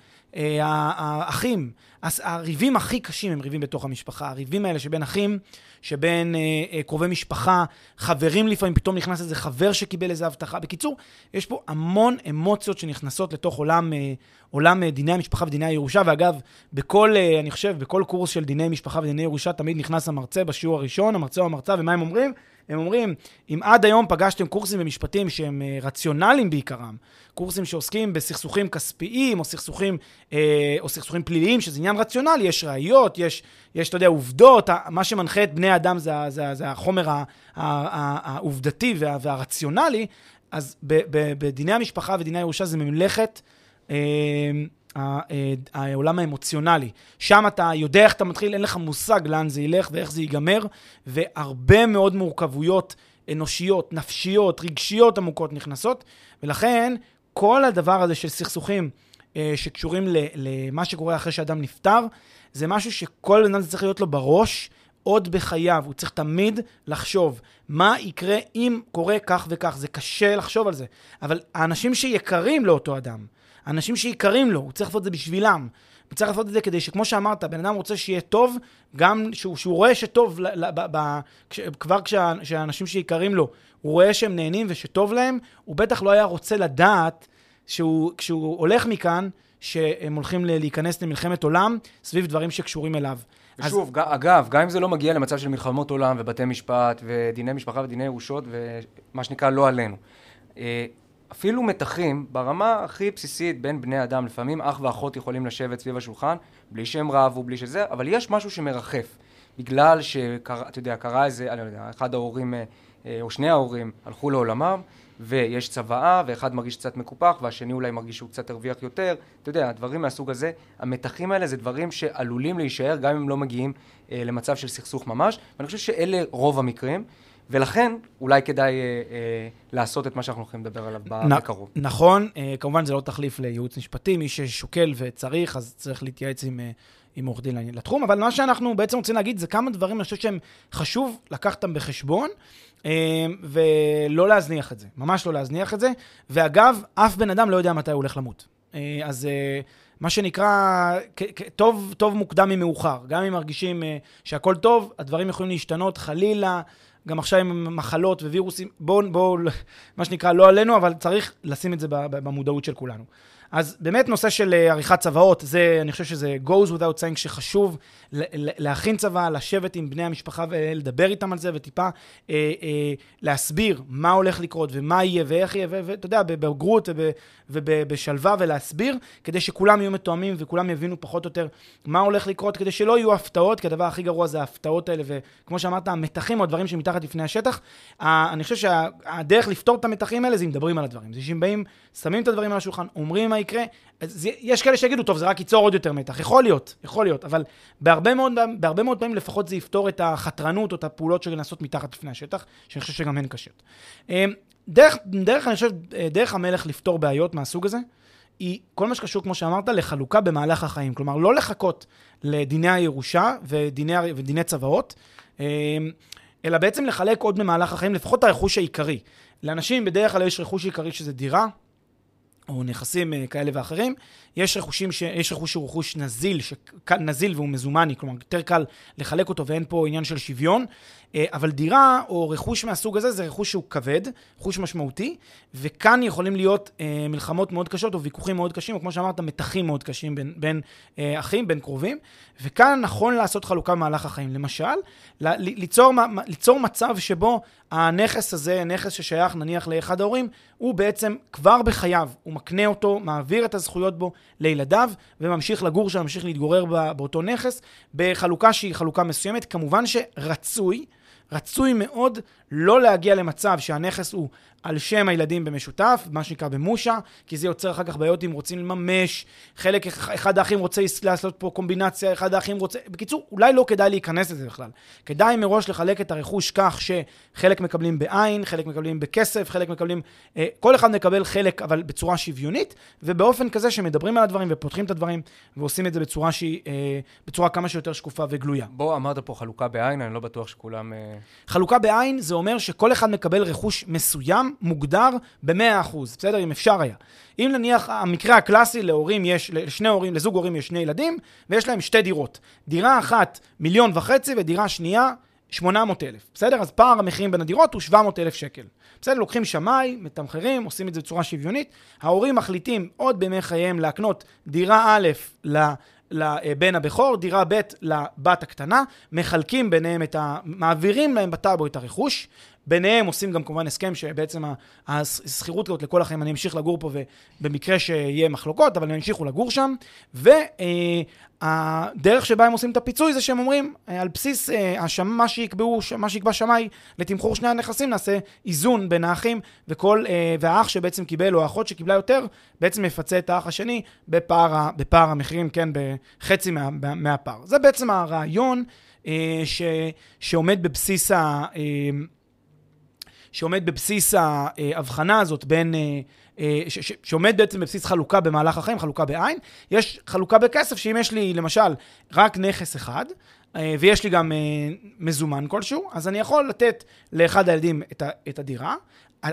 האחים, הריבים הכי קשים הם ריבים בתוך המשפחה. הריבים האלה שבין אחים, שבין אה, אה, קרובי משפחה, חברים לפעמים, פתאום נכנס איזה חבר שקיבל איזה הבטחה. בקיצור, יש פה המון אמוציות שנכנסות לתוך עולם, אה, עולם אה, דיני המשפחה ודיני הירושה. ואגב, בכל, אה, אני חושב, בכל קורס של דיני משפחה ודיני ירושה, תמיד נכנס המרצה בשיעור הראשון, המרצה או המרצה, ומה הם אומרים? הם אומרים, אם עד היום פגשתם קורסים במשפטים שהם אה, רציונליים בעיקרם, קורסים שעוסקים בסכסוכים כספיים או סכסוכים, אה, או סכסוכים פליליים, שזה עניין רציונלי, יש ראיות, יש, יש, אתה יודע, עובדות, מה שמנחה את בני האדם זה, זה, זה החומר העובדתי וה, והרציונלי, אז בדיני המשפחה ודיני הירושה זה ממלכת... אה, העולם האמוציונלי. שם אתה יודע איך אתה מתחיל, אין לך מושג לאן זה ילך ואיך זה ייגמר, והרבה מאוד מורכבויות אנושיות, נפשיות, רגשיות עמוקות נכנסות, ולכן כל הדבר הזה של סכסוכים אה, שקשורים למה שקורה אחרי שאדם נפטר, זה משהו שכל אדם צריך להיות לו בראש. עוד בחייו, הוא צריך תמיד לחשוב מה יקרה אם קורה כך וכך. זה קשה לחשוב על זה, אבל האנשים שיקרים לאותו אדם, אנשים שיקרים לו, הוא צריך לעשות את זה בשבילם. הוא צריך לעשות את זה כדי שכמו שאמרת, בן אדם רוצה שיהיה טוב, גם שהוא, שהוא רואה שטוב, ל, ל, ב, ב, כש, כבר כשה, כשאנשים שיקרים לו, הוא רואה שהם נהנים ושטוב להם, הוא בטח לא היה רוצה לדעת שהוא, כשהוא הולך מכאן, שהם הולכים להיכנס למלחמת עולם סביב דברים שקשורים אליו. ושוב, אז... אגב, גם אם זה לא מגיע למצב של מלחמות עולם ובתי משפט ודיני משפחה ודיני ירושות ומה שנקרא לא עלינו. אה, אפילו מתחים ברמה הכי בסיסית בין בני אדם, לפעמים אח ואחות יכולים לשבת סביב השולחן בלי שהם רבו, בלי שזה, אבל יש משהו שמרחף. בגלל שקרה, אתה יודע, קרה איזה, אני לא יודע, אחד ההורים אה, אה, או שני ההורים הלכו לעולמם ויש צוואה ואחד מרגיש קצת מקופח והשני אולי מרגיש שהוא קצת הרוויח יותר, אתה יודע, דברים מהסוג הזה, המתחים האלה זה דברים שעלולים להישאר גם אם לא מגיעים אה, למצב של סכסוך ממש, ואני חושב שאלה רוב המקרים. ולכן אולי כדאי אה, אה, לעשות את מה שאנחנו הולכים לדבר עליו בקרוב. נכון, אה, כמובן זה לא תחליף לייעוץ משפטי, מי ששוקל וצריך, אז צריך להתייעץ עם, אה, עם עורך דין לתחום, אבל מה שאנחנו בעצם רוצים להגיד זה כמה דברים, אני חושב שהם חשוב לקחת אותם בחשבון, אה, ולא להזניח את זה, ממש לא להזניח את זה, ואגב, אף בן אדם לא יודע מתי הוא הולך למות. אה, אז... אה, מה שנקרא, טוב, טוב מוקדם ממאוחר. גם אם מרגישים שהכל טוב, הדברים יכולים להשתנות, חלילה, גם עכשיו עם מחלות ווירוסים, בואו, בוא, מה שנקרא, לא עלינו, אבל צריך לשים את זה במודעות של כולנו. אז באמת נושא של אה, עריכת צוואות, זה, אני חושב שזה goes without saying שחשוב להכין צבא, לשבת עם בני המשפחה ולדבר איתם על זה, וטיפה אה, אה, להסביר מה הולך לקרות ומה יהיה ואיך יהיה, ואתה יודע, בבגרות ובשלווה ולהסביר, כדי שכולם יהיו מתואמים וכולם יבינו פחות או יותר מה הולך לקרות, כדי שלא יהיו הפתעות, כי הדבר הכי גרוע זה ההפתעות האלה, וכמו שאמרת, המתחים או הדברים שמתחת לפני השטח. אני חושב שהדרך לפתור את המתחים האלה זה אם מדברים על הדברים. זה שאם באים, שמים את הדברים על השולחן, אומרים מה יקרה, אז יש כאלה שיגידו, טוב, זה רק ייצור עוד יותר מתח. יכול להיות, יכול להיות, אבל בהרבה מאוד, בהרבה מאוד פעמים לפחות זה יפתור את החתרנות או את הפעולות שנעשות מתחת לפני השטח, שאני חושב שגם הן קשות. אמ, דרך, דרך, אני חושב, דרך המלך לפתור בעיות מהסוג הזה, היא כל מה שקשור, כמו שאמרת, לחלוקה במהלך החיים. כלומר, לא לחכות לדיני הירושה ודיני, ודיני צוואות, אמ, אלא בעצם לחלק עוד במהלך החיים, לפחות הרכוש העיקרי. לאנשים בדרך כלל יש רכוש עיקרי שזה דירה, או נכסים אה, כאלה ואחרים. יש רכושים, ש... יש רכוש שהוא רכוש נזיל, ש... נזיל והוא מזומני, כלומר יותר קל לחלק אותו ואין פה עניין של שוויון. אה, אבל דירה או רכוש מהסוג הזה זה רכוש שהוא כבד, רכוש משמעותי, וכאן יכולים להיות אה, מלחמות מאוד קשות או ויכוחים מאוד קשים, או כמו שאמרת, מתחים מאוד קשים בין, בין אה, אחים, בין קרובים, וכאן נכון לעשות חלוקה במהלך החיים. למשל. ליצור, ליצור מצב שבו הנכס הזה, נכס ששייך נניח לאחד ההורים, הוא בעצם כבר בחייו, הוא מקנה אותו, מעביר את הזכויות בו לילדיו, וממשיך לגור שם, ממשיך להתגורר באותו נכס, בחלוקה שהיא חלוקה מסוימת. כמובן שרצוי, רצוי מאוד לא להגיע למצב שהנכס הוא על שם הילדים במשותף, מה שנקרא במושה, כי זה יוצר אחר כך בעיות אם רוצים לממש, חלק, אחד האחים רוצה לעשות פה קומבינציה, אחד האחים רוצה... בקיצור, אולי לא כדאי להיכנס לזה בכלל. כדאי מראש לחלק את הרכוש כך שחלק מקבלים בעין, חלק מקבלים בכסף, חלק מקבלים... אה, כל אחד מקבל חלק, אבל בצורה שוויונית, ובאופן כזה שמדברים על הדברים ופותחים את הדברים, ועושים את זה בצורה שהיא... אה, בצורה כמה שיותר שקופה וגלויה. בוא, אמרת פה חלוקה בעין, אני לא בטוח שכולם... אה... חלוקה בעין זה אומר שכל אחד מקבל רכוש מסוים, מוגדר ב-100%, בסדר? אם אפשר היה. אם נניח המקרה הקלאסי להורים יש, לשני הורים, לזוג הורים יש שני ילדים, ויש להם שתי דירות. דירה אחת מיליון וחצי ודירה שנייה 800 אלף, בסדר? אז פער המחירים בין הדירות הוא 700 אלף שקל. בסדר? לוקחים שמאי, מתמחרים, עושים את זה בצורה שוויונית. ההורים מחליטים עוד בימי חייהם להקנות דירה א' לבן הבכור, דירה ב' לבת הקטנה, מחלקים ביניהם את ה... מעבירים להם בטאבו את הרכוש, ביניהם עושים גם כמובן הסכם שבעצם השכירות הזאת לכל החיים, אני אמשיך לגור פה ובמקרה שיהיה מחלוקות, אבל הם ימשיכו לגור שם. והדרך שבה הם עושים את הפיצוי זה שהם אומרים, על בסיס אה, מה שיקבעו, מה שיקבע שמאי לתמחור שני הנכסים, נעשה איזון בין האחים, וכל, אה, והאח שבעצם קיבל, או האחות שקיבלה יותר, בעצם מפצה את האח השני בפער, בפער המחירים, כן, בחצי מה, מהפער. זה בעצם הרעיון אה, ש, שעומד בבסיס ה... שעומד בבסיס ההבחנה הזאת בין, אה, אה, שעומד בעצם בבסיס חלוקה במהלך החיים, חלוקה בעין. יש חלוקה בכסף, שאם יש לי למשל רק נכס אחד, אה, ויש לי גם מזומן כלשהו, אז אני יכול לתת לאחד הילדים את הדירה,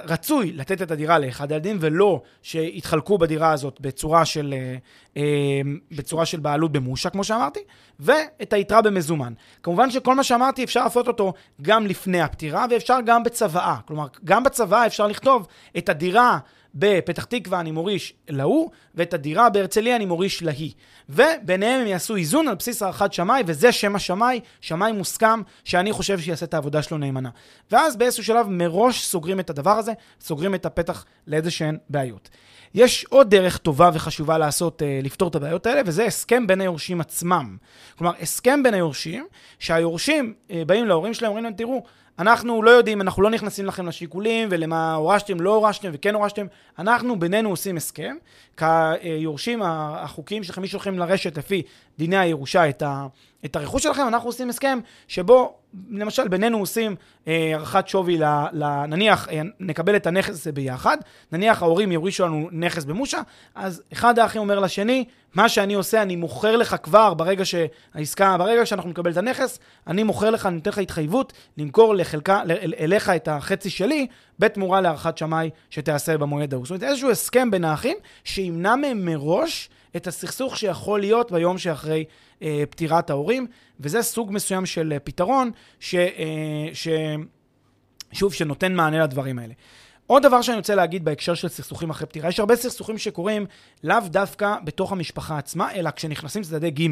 רצוי לתת את הדירה לאחד הילדים, ולא שיתחלקו בדירה הזאת בצורה של, אה, אה, בצורה של בעלות במושה, כמו שאמרתי, ואת היתרה במזומן. כמובן שכל מה שאמרתי אפשר לעשות אותו גם לפני הפטירה, ואפשר גם בצוואה. כלומר, גם בצוואה אפשר לכתוב את הדירה בפתח תקווה אני מוריש להוא, ואת הדירה בהרצליה אני מוריש להיא. וביניהם הם יעשו איזון על בסיס הערכת שמאי, וזה שם השמאי, שמאי מוסכם, שאני חושב שיעשה את העבודה שלו נאמנה. ואז באיזשהו שלב מראש סוגרים את הדבר הזה, סוגרים את הפתח לאיזה שהן בעיות. יש עוד דרך טובה וחשובה לעשות, אה, לפתור את הבעיות האלה, וזה הסכם בין היורשים עצמם. כלומר, הסכם בין היורשים, שהיורשים אה, באים להורים שלהם, אומרים להם, תראו, אנחנו לא יודעים, אנחנו לא נכנסים לכם לשיקולים ולמה הורשתם, לא הורשתם וכן הורשתם. אנחנו בינינו עושים הסכם. כיורשים החוקיים שלכם, מי שהולכים לרשת לפי דיני הירושה את, ה, את הרכוש שלכם, אנחנו עושים הסכם שבו למשל, בינינו עושים אה, הערכת שווי, ל, ל, נניח אה, נקבל את הנכס הזה ביחד, נניח ההורים יורישו לנו נכס במושה, אז אחד האחים אומר לשני, מה שאני עושה, אני מוכר לך כבר ברגע שהעסקה, ברגע שאנחנו נקבל את הנכס, אני מוכר לך, אני נותן לך התחייבות למכור לחלקה, אל, אליך את החצי שלי, בתמורה להערכת שמאי שתיעשה במועד ההוא. זאת אומרת, איזשהו הסכם בין האחים שימנע מהם מראש את הסכסוך שיכול להיות ביום שאחרי אה, פטירת ההורים, וזה סוג מסוים של אה, פתרון, ש, אה, ש, שוב, שנותן מענה לדברים האלה. עוד דבר שאני רוצה להגיד בהקשר של סכסוכים אחרי פטירה, יש הרבה סכסוכים שקורים לאו דווקא בתוך המשפחה עצמה, אלא כשנכנסים צדדי ג'.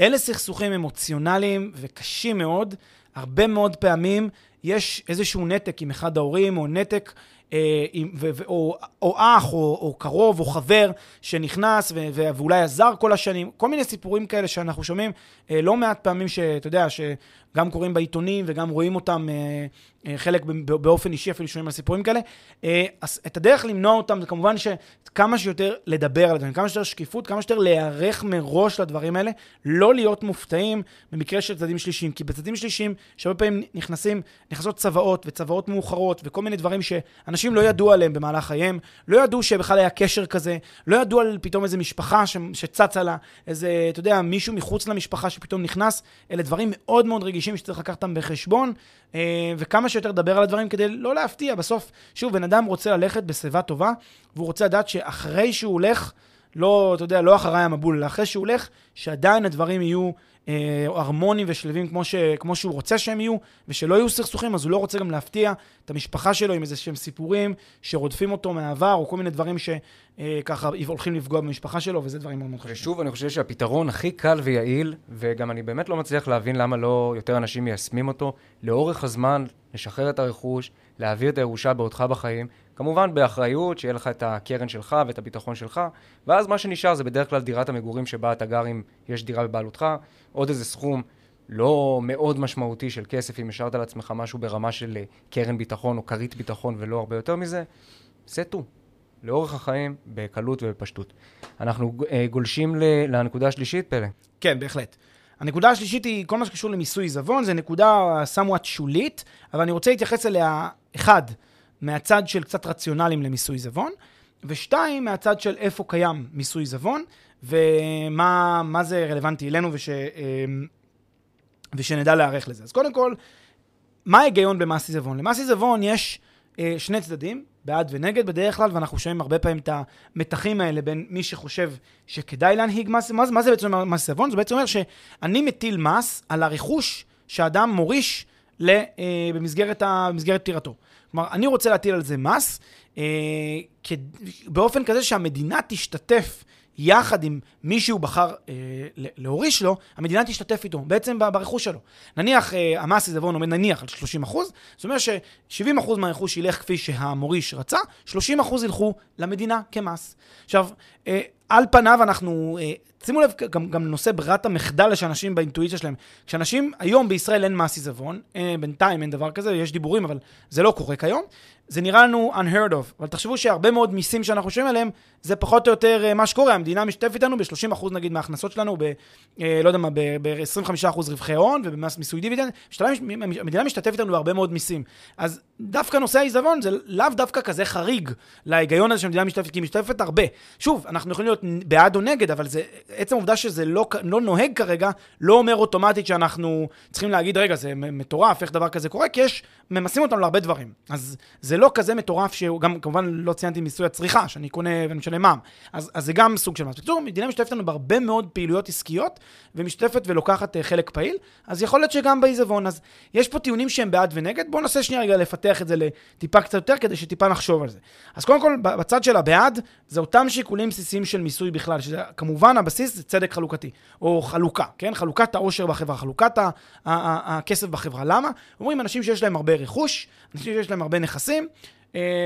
אלה סכסוכים אמוציונליים וקשים מאוד. הרבה מאוד פעמים יש איזשהו נתק עם אחד ההורים, או נתק או, או אח, או, או קרוב, או חבר שנכנס ו- ואולי עזר כל השנים, כל מיני סיפורים כאלה שאנחנו שומעים אה, לא מעט פעמים שאתה יודע, שגם קוראים בעיתונים וגם רואים אותם אה, אה, חלק באופן אישי, אפילו שומעים על סיפורים כאלה. אה, אז את הדרך למנוע אותם זה כמובן שכמה שיותר לדבר על הדברים, כמה שיותר שקיפות, כמה שיותר להיערך מראש לדברים האלה, לא להיות מופתעים במקרה של צדדים שלישיים, כי בצדדים שלישיים, שהרבה פעמים נכנסים, נכנסות צוואות וצוואות מאוחרות וכל מיני דברים שאנשים לא ידעו עליהם במהלך חייהם, לא ידעו שבכלל היה קשר כזה, לא ידעו על פתאום איזה משפחה שצצה לה, איזה, אתה יודע, מישהו מחוץ למשפחה שפתאום נכנס, אלה דברים מאוד מאוד רגישים שצריך לקחת אותם בחשבון, אה, וכמה שיותר לדבר על הדברים כדי לא להפתיע. בסוף, שוב, בן אדם רוצה ללכת בשיבה טובה, והוא רוצה לדעת שאחרי שהוא הולך, לא, אתה יודע, לא אחריי המבול, אלא אחרי שהוא הולך, שעדיין הדברים יהיו אה, הרמוניים ושלווים כמו, כמו שהוא רוצה שהם יהיו, ושלא יהיו סכסוכים, אז הוא לא רוצה גם להפתיע את המשפחה שלו עם איזה שהם סיפורים שרודפים אותו מהעבר, או כל מיני דברים שככה אה, הולכים לפגוע במשפחה שלו, וזה דברים מאוד מאוד חשובים. ושוב, אני חושב שהפתרון הכי קל ויעיל, וגם אני באמת לא מצליח להבין למה לא יותר אנשים מיישמים אותו, לאורך הזמן, לשחרר את הרכוש, להעביר את הירושה בעודך בחיים, כמובן באחריות, שיהיה לך את הקרן שלך ואת הביטחון שלך, ואז מה שנשאר זה בדרך כלל דירת המגורים שבה אתה גר אם יש דירה בבעלותך, עוד איזה סכום לא מאוד משמעותי של כסף, אם השארת לעצמך משהו ברמה של אה, קרן ביטחון או כרית ביטחון ולא הרבה יותר מזה, סטו. לאורך החיים, בקלות ובפשטות. אנחנו אה, גולשים לנקודה השלישית, פלא. כן, בהחלט. הנקודה השלישית היא כל מה שקשור למיסוי עיזבון, זו נקודה somewhat שולית, אבל אני רוצה להתייחס אליה, אחד, מהצד של קצת רציונלים למיסוי עיזבון, ושתיים, מהצד של איפה קיים מיסוי עיזבון, ומה זה רלוונטי אלינו, וש, אמ, ושנדע להיערך לזה. אז קודם כל, מה ההיגיון במס עיזבון? למס עיזבון יש אה, שני צדדים, בעד ונגד בדרך כלל, ואנחנו שומעים הרבה פעמים את המתחים האלה בין מי שחושב שכדאי להנהיג מס, מה, מה זה בעצם מס עיזבון? זה בעצם אומר שאני מטיל מס על הרכוש שאדם מוריש ל, אה, במסגרת, ה, במסגרת פטירתו. כלומר, אני רוצה להטיל על זה מס, אה, כ, באופן כזה שהמדינה תשתתף יחד עם מי שהוא בחר אה, להוריש לו, המדינה תשתתף איתו, בעצם ברכוש שלו. נניח אה, המס עיזבון עומד נניח על 30 אחוז, זאת אומרת ש-70 אחוז מהרכוש ילך כפי שהמוריש רצה, 30 אחוז ילכו למדינה כמס. עכשיו, על פניו אנחנו, אה, שימו לב גם, גם לנושא ברירת המחדל של אנשים באינטואיציה שלהם. כשאנשים, היום בישראל אין מס עיזבון, אה, בינתיים אין דבר כזה, יש דיבורים, אבל זה לא קורה כיום. זה נראה לנו unheard of, אבל תחשבו שהרבה מאוד מיסים שאנחנו שומעים עליהם, זה פחות או יותר אה, מה שקורה, המדינה משתתפת איתנו ב-30% נגיד מההכנסות שלנו, ב, אה, לא יודע מה, ב-25% רווחי הון ובמס מיסוי דיבידנד, המדינה משתתפת איתנו בהרבה מאוד מיסים. אז דווקא נושא העיזבון זה לאו דווקא כזה חריג להיגיון הזה שהמדינה משתתפת, כי היא משתתפת הרבה. שוב, אנחנו יכולים להיות בעד או נגד, אבל זה, עצם העובדה שזה לא, לא נוהג כרגע, לא אומר אוטומטית שאנחנו צריכים להגיד, רגע, זה מטורף, איך דבר כזה קורה, כי יש, ממסים אותנו להרבה דברים. אז זה לא כזה מטורף, שהוא גם, כמובן, לא ציינתי מיסוי הצריכה, שאני קונה ואני משלם מע"מ. אז, אז זה גם סוג של מס. בקיצור, מדינה משתתפת לנו בהרבה מאוד פעילויות עסקיות, ומשתתפת ולוקחת uh, חלק פעיל, אז יכול להיות שגם בעיזבון. אז יש פה טיעונים שהם בעד ונגד, בואו ננסה שנייה רגע לפתח את זה לטיפה קצת יותר, כדי שטיפה נחשוב על זה. אז קודם כל, בצד של הבעד, זה אותם שיקולים של מיסוי בכלל, שזה כמובן הבסיס זה צדק חלוקתי, או חלוקה, כן? חלוקת העושר בחברה, חלוקת הכסף בחברה. למה? אומרים אנשים שיש להם הרבה רכוש, אנשים שיש להם הרבה נכסים,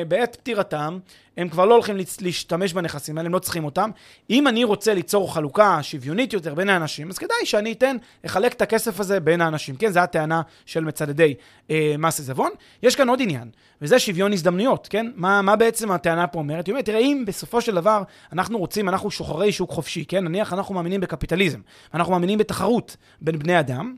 בעת פטירתם, הם כבר לא הולכים להשתמש בנכסים האלה, הם לא צריכים אותם. אם אני רוצה ליצור חלוקה שוויונית יותר בין האנשים, אז כדאי שאני אתן, אחלק את הכסף הזה בין האנשים. כן, זו הטענה של מצדדי אה, מס עיזבון. יש כאן עוד עניין, וזה שוויון הזדמנויות, כן? מה, מה בעצם הטענה פה אומרת? היא אומרת, תראה, אם בסופו של דבר אנחנו רוצים, אנחנו שוחרי שוק חופשי, כן? נניח אנחנו מאמינים בקפיטליזם, אנחנו מאמינים בתחרות בין בני אדם,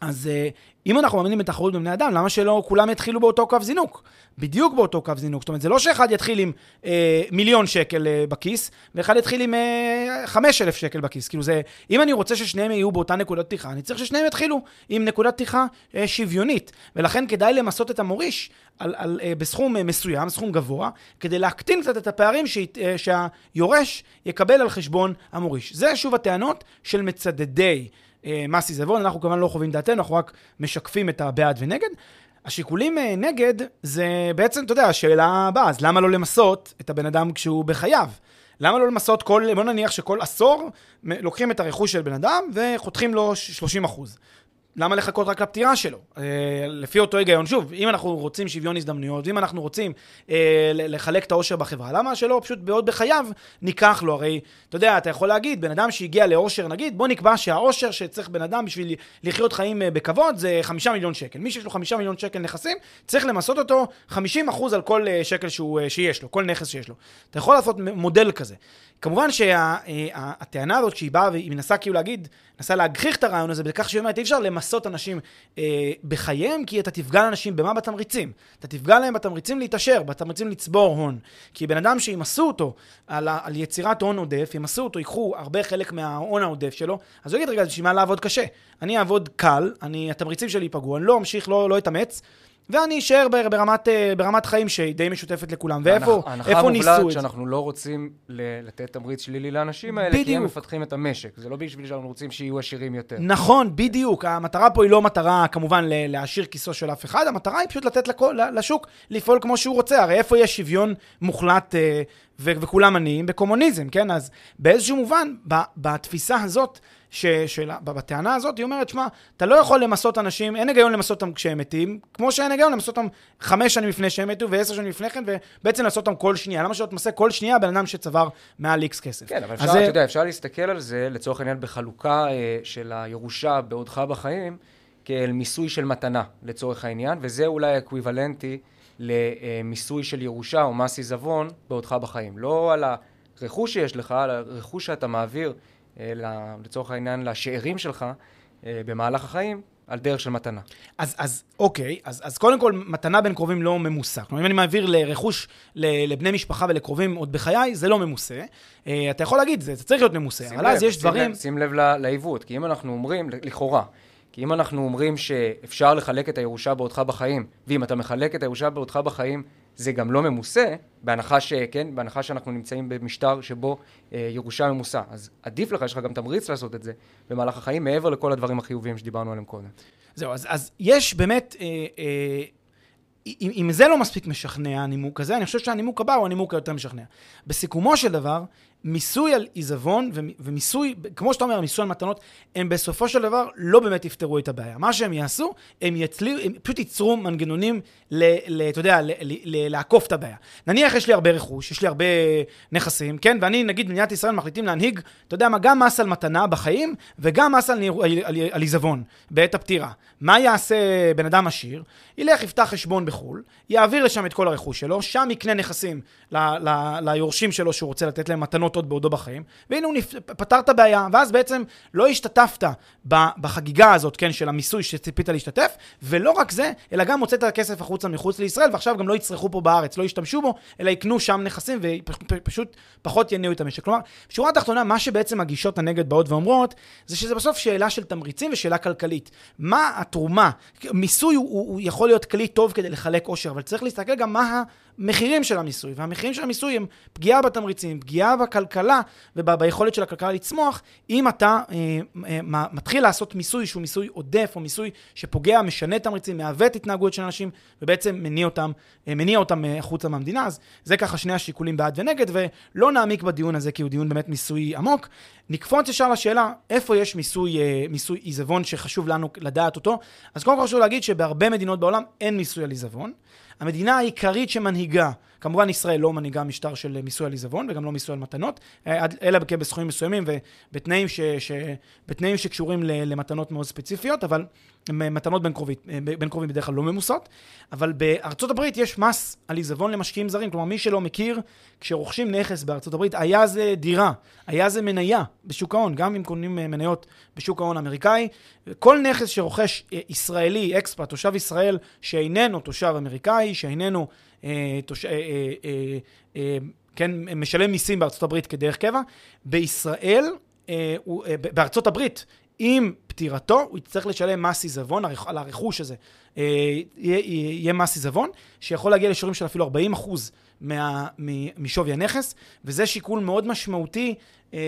אז uh, אם אנחנו מאמינים בתחרות בבני אדם, למה שלא כולם יתחילו באותו קו זינוק? בדיוק באותו קו זינוק. זאת אומרת, זה לא שאחד יתחיל עם אה, מיליון שקל אה, בכיס, ואחד יתחיל עם אה, חמש אלף שקל בכיס. כאילו זה, אם אני רוצה ששניהם יהיו באותה נקודת פתיחה, אני צריך ששניהם יתחילו עם נקודת פתיחה אה, שוויונית. ולכן כדאי למסות את המוריש על, על, אה, בסכום אה, מסוים, סכום גבוה, כדי להקטין קצת את הפערים ש, אה, שהיורש יקבל על חשבון המוריש. זה שוב הטענות של מצדדי. אה, מס עיזבון, אנחנו כמובן לא חווים דעתנו, אנחנו רק משקפים את הבעד ונגד. השיקולים אה, נגד זה בעצם, אתה יודע, השאלה הבאה, אז למה לא למסות את הבן אדם כשהוא בחייו? למה לא למסות כל, בוא נניח שכל עשור לוקחים את הרכוש של בן אדם וחותכים לו 30 אחוז. למה לחכות רק לפטירה שלו? אה, לפי אותו היגיון, שוב, אם אנחנו רוצים שוויון הזדמנויות, ואם אנחנו רוצים אה, לחלק את העושר בחברה, למה שלא פשוט בעוד בחייו ניקח לו? הרי, אתה יודע, אתה יכול להגיד, בן אדם שהגיע לעושר, נגיד, בוא נקבע שהעושר שצריך בן אדם בשביל לחיות חיים אה, בכבוד זה חמישה מיליון שקל. מי שיש לו חמישה מיליון שקל נכסים, צריך למסות אותו חמישים אחוז על כל אה, שקל שהוא, שיש לו, כל נכס שיש לו. אתה יכול לעשות מודל כזה. כמובן שהטענה הזאת, כשהיא באה והיא מנסה כאילו להגיד, מנסה להגחיך את הרעיון הזה בכך שהיא אומרת, אי אפשר למסות אנשים אה, בחייהם, כי אתה תפגע לאנשים במה? בתמריצים. אתה תפגע להם בתמריצים להתעשר, בתמריצים לצבור הון. כי בן אדם שימסו אותו על, על יצירת הון עודף, ימסו אותו, ייקחו הרבה חלק מההון העודף שלו, אז הוא יגיד, רגע, בשביל מה לעבוד קשה? אני אעבוד קל, אני, התמריצים שלי ייפגעו, אני לא אמשיך, לא, לא אתאמץ. ואני אשאר ברמת, אה, ברמת חיים שהיא די משותפת לכולם. ואיפה ניסו את זה? ההנחה המובלעת שאנחנו לא רוצים לתת תמריץ שלילי לאנשים האלה, בדיוק. כי הם מפתחים את המשק. זה לא בשביל שאנחנו רוצים שיהיו עשירים יותר. נכון, בדיוק. המטרה פה היא לא מטרה, כמובן, להעשיר כיסו של אף אחד, המטרה היא פשוט לתת לכל, לשוק לפעול כמו שהוא רוצה. הרי איפה יש שוויון מוחלט אה, ו- וכולם עניים? בקומוניזם, כן? אז באיזשהו מובן, בתפיסה הזאת, שבטענה הזאת היא אומרת, שמע, אתה לא יכול למסות אנשים, אין היגיון למסות אותם כשהם מתים, כמו שאין היגיון למסות אותם חמש שנים לפני שהם מתו ועשר שנים לפני כן, ובעצם לעשות אותם כל שנייה. למה שלא תמסה כל שנייה בן אדם שצבר מעל איקס כסף? כן, אבל אפשר, אתה יודע, אפשר להסתכל על זה, לצורך העניין, בחלוקה אה, של הירושה בעודך בחיים, כאל מיסוי של מתנה, לצורך העניין, וזה אולי אקוויוולנטי למיסוי של ירושה או מס עיזבון בעודך בחיים. לא על הרכוש שיש לך, על הרכוש שאתה מעביר. אה, לצורך העניין, לשאירים שלך אה, במהלך החיים, על דרך של מתנה. אז, אז אוקיי, אז, אז קודם כל, מתנה בין קרובים לא ממוסה. כלומר, אם אני מעביר לרכוש לבני משפחה ולקרובים עוד בחיי, זה לא ממוסה. אה, אתה יכול להגיד, זה, זה צריך להיות ממוסה, אבל לב, אז יש שים דברים... לב, שים לב לעיוות, כי אם אנחנו אומרים, לכאורה, כי אם אנחנו אומרים שאפשר לחלק את הירושה בעודך בחיים, ואם אתה מחלק את הירושה בעודך בחיים זה גם לא ממוסה, בהנחה ש... כן, בהנחה שאנחנו נמצאים במשטר שבו אה, ירושה ממוסה. אז עדיף לך, יש לך גם תמריץ לעשות את זה במהלך החיים, מעבר לכל הדברים החיוביים שדיברנו עליהם קודם. זהו, אז, אז יש באמת... אה, אה... אם, אם זה לא מספיק משכנע, הנימוק הזה, אני חושב שהנימוק הבא הוא הנימוק היותר משכנע. בסיכומו של דבר, מיסוי על עיזבון ומיסוי, כמו שאתה אומר, מיסוי על מתנות, הם בסופו של דבר לא באמת יפתרו את הבעיה. מה שהם יעשו, הם, יצלי, הם פשוט ייצרו מנגנונים, ל, ל, אתה יודע, לעקוף את הבעיה. נניח יש לי הרבה רכוש, יש לי הרבה נכסים, כן? ואני, נגיד, במדינת ישראל מחליטים להנהיג, אתה יודע מה, גם מס על מתנה בחיים, וגם מס על, על, על עיזבון בעת הפטירה. מה יעשה בן אדם עשיר? ילך, יפתח חשבון בחו"ל, יעביר לשם את כל הרכוש שלו, שם יקנה נכסים ליורשים שלו שהוא רוצה לתת להם מתנות עוד בעודו בחיים, והנה הוא נפ... פתר את הבעיה, ואז בעצם לא השתתפת בחגיגה הזאת, כן, של המיסוי שציפית להשתתף, ולא רק זה, אלא גם הוצאת הכסף החוצה מחוץ לישראל, ועכשיו גם לא יצרכו פה בארץ, לא ישתמשו בו, אלא יקנו שם נכסים ופשוט פחות יניעו את המשק. כלומר, בשורה התחתונה, מה שבעצם הגישות הנגד באות ואומרות, זה שזה בסוף שאלה של תמריצים ושאלה כלכלית. מה התרומה? מיסוי הוא, הוא, הוא יכול להיות כלי טוב כדי לחלק עושר, אבל צריך להסתכל גם מה המחירים של המיסוי, והמחירים של המיסוי הם פגיעה בתמריצים, פגיעה בכלכלה וביכולת של הכלכלה לצמוח, אם אתה אה, אה, מתחיל לעשות מיסוי שהוא מיסוי עודף, או מיסוי שפוגע, משנה תמריצים, מעוות התנהגויות של אנשים, ובעצם מניע אותם, אה, מניע אותם אה, החוצה מהמדינה. אז זה ככה שני השיקולים בעד ונגד, ולא נעמיק בדיון הזה, כי הוא דיון באמת מיסוי עמוק. נקפוץ ישר לשאלה, איפה יש מיסוי, אה, מיסוי עיזבון שחשוב לנו לדעת אותו? אז קודם כל חשוב להגיד שבהרבה מדינות בעולם אין מיסוי על עיזבון. המדינה העיקרית שמנהיגה, כמובן, ישראל לא מנהיגה משטר של מיסוי על עיזבון וגם לא מיסוי על מתנות, אה, אלא בסכומים מסוימים ובתנאים ש, ש, שקשורים למתנות מאוד ספציפיות, אבל מתנות בין, קרובית, בין קרובים בדרך כלל לא ממוסות. אבל בארצות הברית יש מס על עיזבון למשקיעים זרים. כלומר, מי שלא מכיר, כשרוכשים נכס בארצות הברית, היה זה דירה, היה זה מניה בשוק ההון, גם אם קונים מניות בשוק ההון האמריקאי. כל נכס שרוכש ישראלי, אקספרט, תושב ישראל, שאיננו תושב אמריקאי, שאיננו אה, תוש... אה, אה, אה, אה, כן, משלם מיסים בארצות הברית כדרך קבע, בישראל, אה, אה, בארצות הברית, עם פטירתו, הוא יצטרך לשלם מס עיזבון על הרכוש הזה. אה, יהיה, מס עיזבון, שיכול להגיע לשיעורים של אפילו 40 אחוז מה, משווי הנכס, וזה שיקול מאוד משמעותי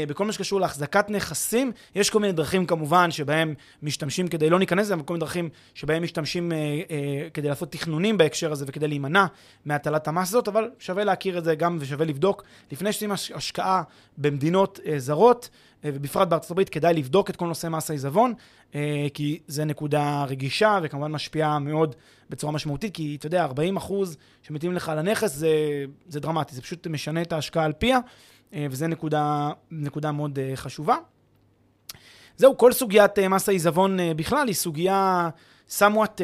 בכל מה שקשור להחזקת נכסים. יש כל מיני דרכים כמובן שבהם משתמשים כדי לא להיכנס לזה, אבל כל מיני דרכים שבהם משתמשים אה, אה, כדי לעשות תכנונים בהקשר הזה וכדי להימנע מהטלת המס הזאת, אבל שווה להכיר את זה גם ושווה לבדוק. לפני שעושים השקעה במדינות אה, זרות, אה, ובפרט בארצות הברית, כדאי לבדוק את כל נושא מס העיזבון, אה, כי זה נקודה רגישה וכמובן משפיעה מאוד בצורה משמעותית, כי אתה יודע, 40 אחוז שמתאים לך על הנכס זה, זה דרמטי, זה פשוט משנה את ההשקעה על פיה, אה, וזו נקודה, נקודה מאוד חשובה. זהו, כל סוגיית מס העיזבון בכלל היא סוגיה somewhat,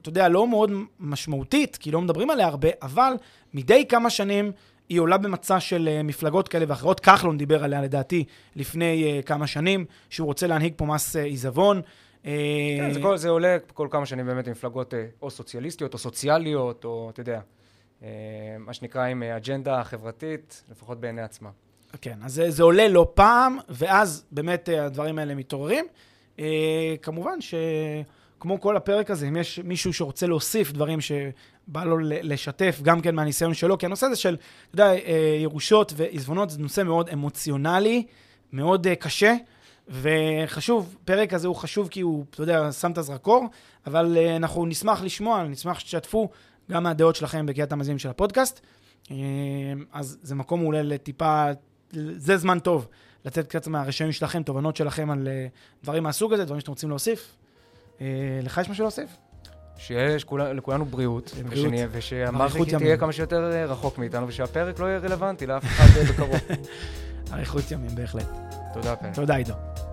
אתה יודע, לא מאוד משמעותית, כי לא מדברים עליה הרבה, אבל מדי כמה שנים היא עולה במצע של מפלגות כאלה ואחרות. כחלון דיבר עליה לדעתי לפני כמה שנים, שהוא רוצה להנהיג פה מס עיזבון. כן, זה, כל, זה עולה כל כמה שנים באמת ממפלגות או סוציאליסטיות או סוציאליות, או אתה יודע, מה שנקרא עם אג'נדה חברתית, לפחות בעיני עצמה. כן, אז זה, זה עולה לא פעם, ואז באמת הדברים האלה מתעוררים. כמובן ש... כמו כל הפרק הזה, אם יש מישהו שרוצה להוסיף דברים שבא לו לשתף, גם כן מהניסיון שלו, כי הנושא הזה של, אתה יודע, אה, ירושות ועזבונות זה נושא מאוד אמוציונלי, מאוד אה, קשה, וחשוב, פרק הזה הוא חשוב כי הוא, אתה יודע, שם את הזרקור, אבל אה, אנחנו נשמח לשמוע, נשמח שתשתפו גם מהדעות שלכם בקריאת המאזינים של הפודקאסט. אז זה מקום אולי לטיפה, זה זמן טוב לתת קצת מהרשמים שלכם, תובנות שלכם על דברים מהסוג הזה, דברים שאתם רוצים להוסיף. אה, לך יש משהו להוסיף? שיש לכולנו בריאות, ושהמערכת תהיה כמה שיותר אה, רחוק מאיתנו, ושהפרק לא יהיה רלוונטי לאף אחד בקרוב. אריכות ימים, בהחלט. תודה, פרק. תודה, עידו.